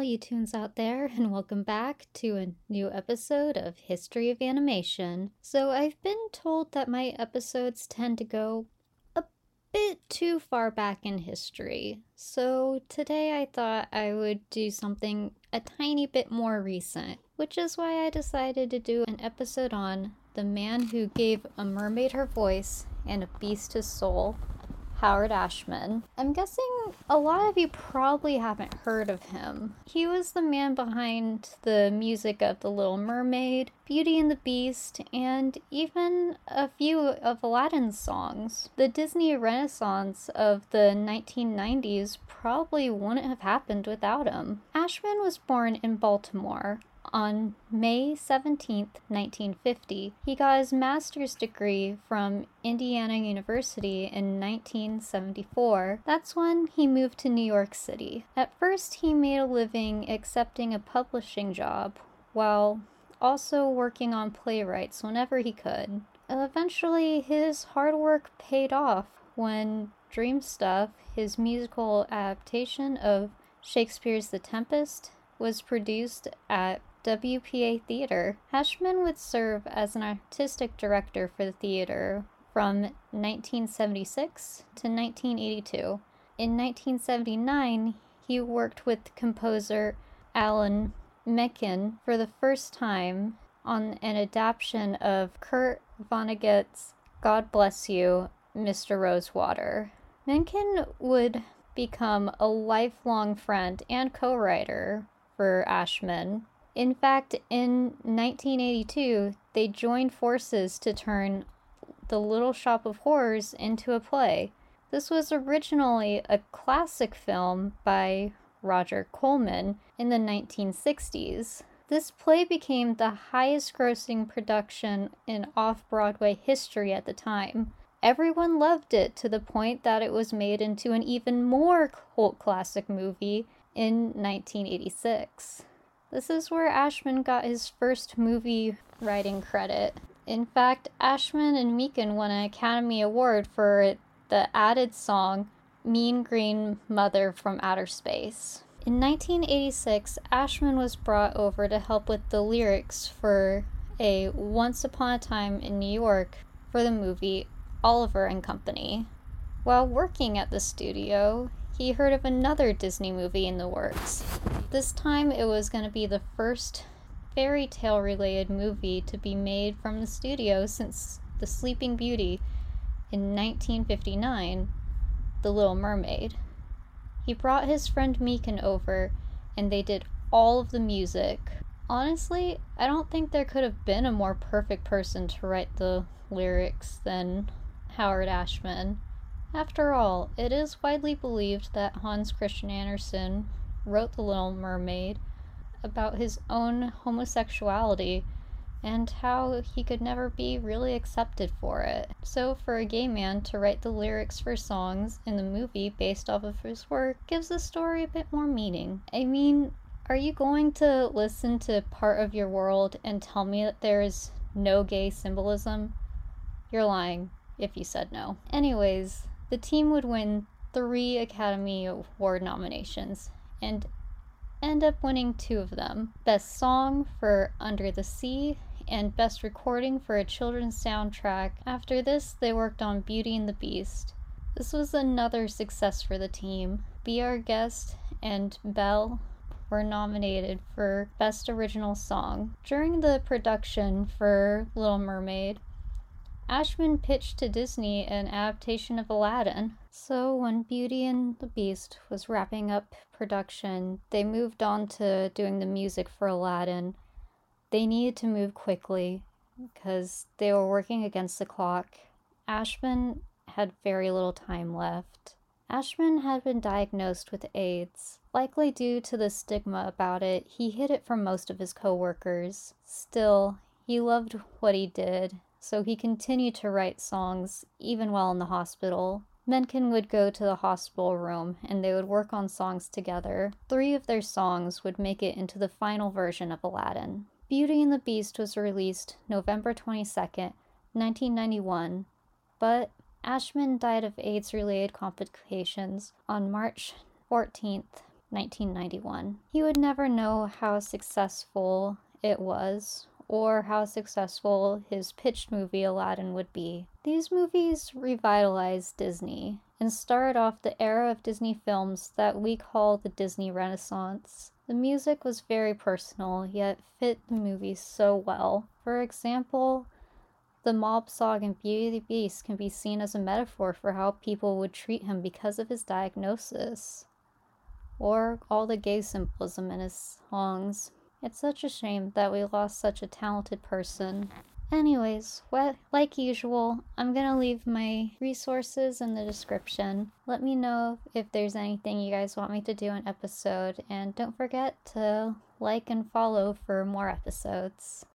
all you tunes out there, and welcome back to a new episode of History of Animation. So, I've been told that my episodes tend to go a bit too far back in history. So, today I thought I would do something a tiny bit more recent, which is why I decided to do an episode on the man who gave a mermaid her voice and a beast his soul Howard Ashman. I'm guessing a lot of you probably haven't heard of him. He was the man behind the music of The Little Mermaid, Beauty and the Beast, and even a few of Aladdin's songs. The Disney Renaissance of the 1990s probably wouldn't have happened without him. Ashman was born in Baltimore on May 17, 1950. He got his master's degree from Indiana University in 1974. That's when he moved to New York City. At first, he made a living accepting a publishing job while also working on playwrights whenever he could. Eventually, his hard work paid off when Dream Stuff, his musical adaptation of Shakespeare's The Tempest, was produced at WPA Theater. Ashman would serve as an artistic director for the theater from 1976 to 1982. In 1979, he worked with composer Alan Menken for the first time on an adaptation of Kurt Vonnegut's God Bless You, Mr. Rosewater. Menken would become a lifelong friend and co writer for Ashman, in fact, in 1982, they joined forces to turn The Little Shop of Horrors into a play. This was originally a classic film by Roger Corman in the 1960s. This play became the highest grossing production in off Broadway history at the time. Everyone loved it to the point that it was made into an even more cult classic movie in 1986. This is where Ashman got his first movie writing credit. In fact, Ashman and Menken won an Academy Award for the added song Mean Green Mother from Outer Space. In 1986, Ashman was brought over to help with the lyrics for a Once Upon a Time in New York for the movie Oliver and Company. While working at the studio, he heard of another Disney movie in the works. This time it was going to be the first fairy tale related movie to be made from the studio since The Sleeping Beauty in 1959, The Little Mermaid. He brought his friend Menken over and they did all of the music. Honestly, I don't think there could have been a more perfect person to write the lyrics than Howard Ashman. After all, it is widely believed that Hans Christian Andersen wrote The Little Mermaid about his own homosexuality and how he could never be really accepted for it. So, for a gay man to write the lyrics for songs in the movie based off of his work gives the story a bit more meaning. I mean, are you going to listen to part of your world and tell me that there is no gay symbolism? You're lying if you said no. Anyways, the team would win three Academy Award nominations and end up winning two of them Best Song for Under the Sea and Best Recording for a Children's Soundtrack. After this, they worked on Beauty and the Beast. This was another success for the team. Be Our Guest and Belle were nominated for Best Original Song. During the production for Little Mermaid, Ashman pitched to Disney an adaptation of Aladdin. So, when Beauty and the Beast was wrapping up production, they moved on to doing the music for Aladdin. They needed to move quickly because they were working against the clock. Ashman had very little time left. Ashman had been diagnosed with AIDS. Likely due to the stigma about it, he hid it from most of his coworkers. Still, he loved what he did so he continued to write songs even while in the hospital. Menken would go to the hospital room and they would work on songs together. Three of their songs would make it into the final version of Aladdin. Beauty and the Beast was released November 22nd, 1991, but Ashman died of AIDS related complications on March 14th, 1991. He would never know how successful it was or how successful his pitched movie Aladdin would be. These movies revitalized Disney and started off the era of Disney films that we call the Disney Renaissance. The music was very personal, yet fit the movies so well. For example, the mob song in Beauty and the Beast can be seen as a metaphor for how people would treat him because of his diagnosis, or all the gay symbolism in his songs. It's such a shame that we lost such a talented person. Anyways, what, like usual, I'm gonna leave my resources in the description. Let me know if there's anything you guys want me to do in an episode, and don't forget to like and follow for more episodes.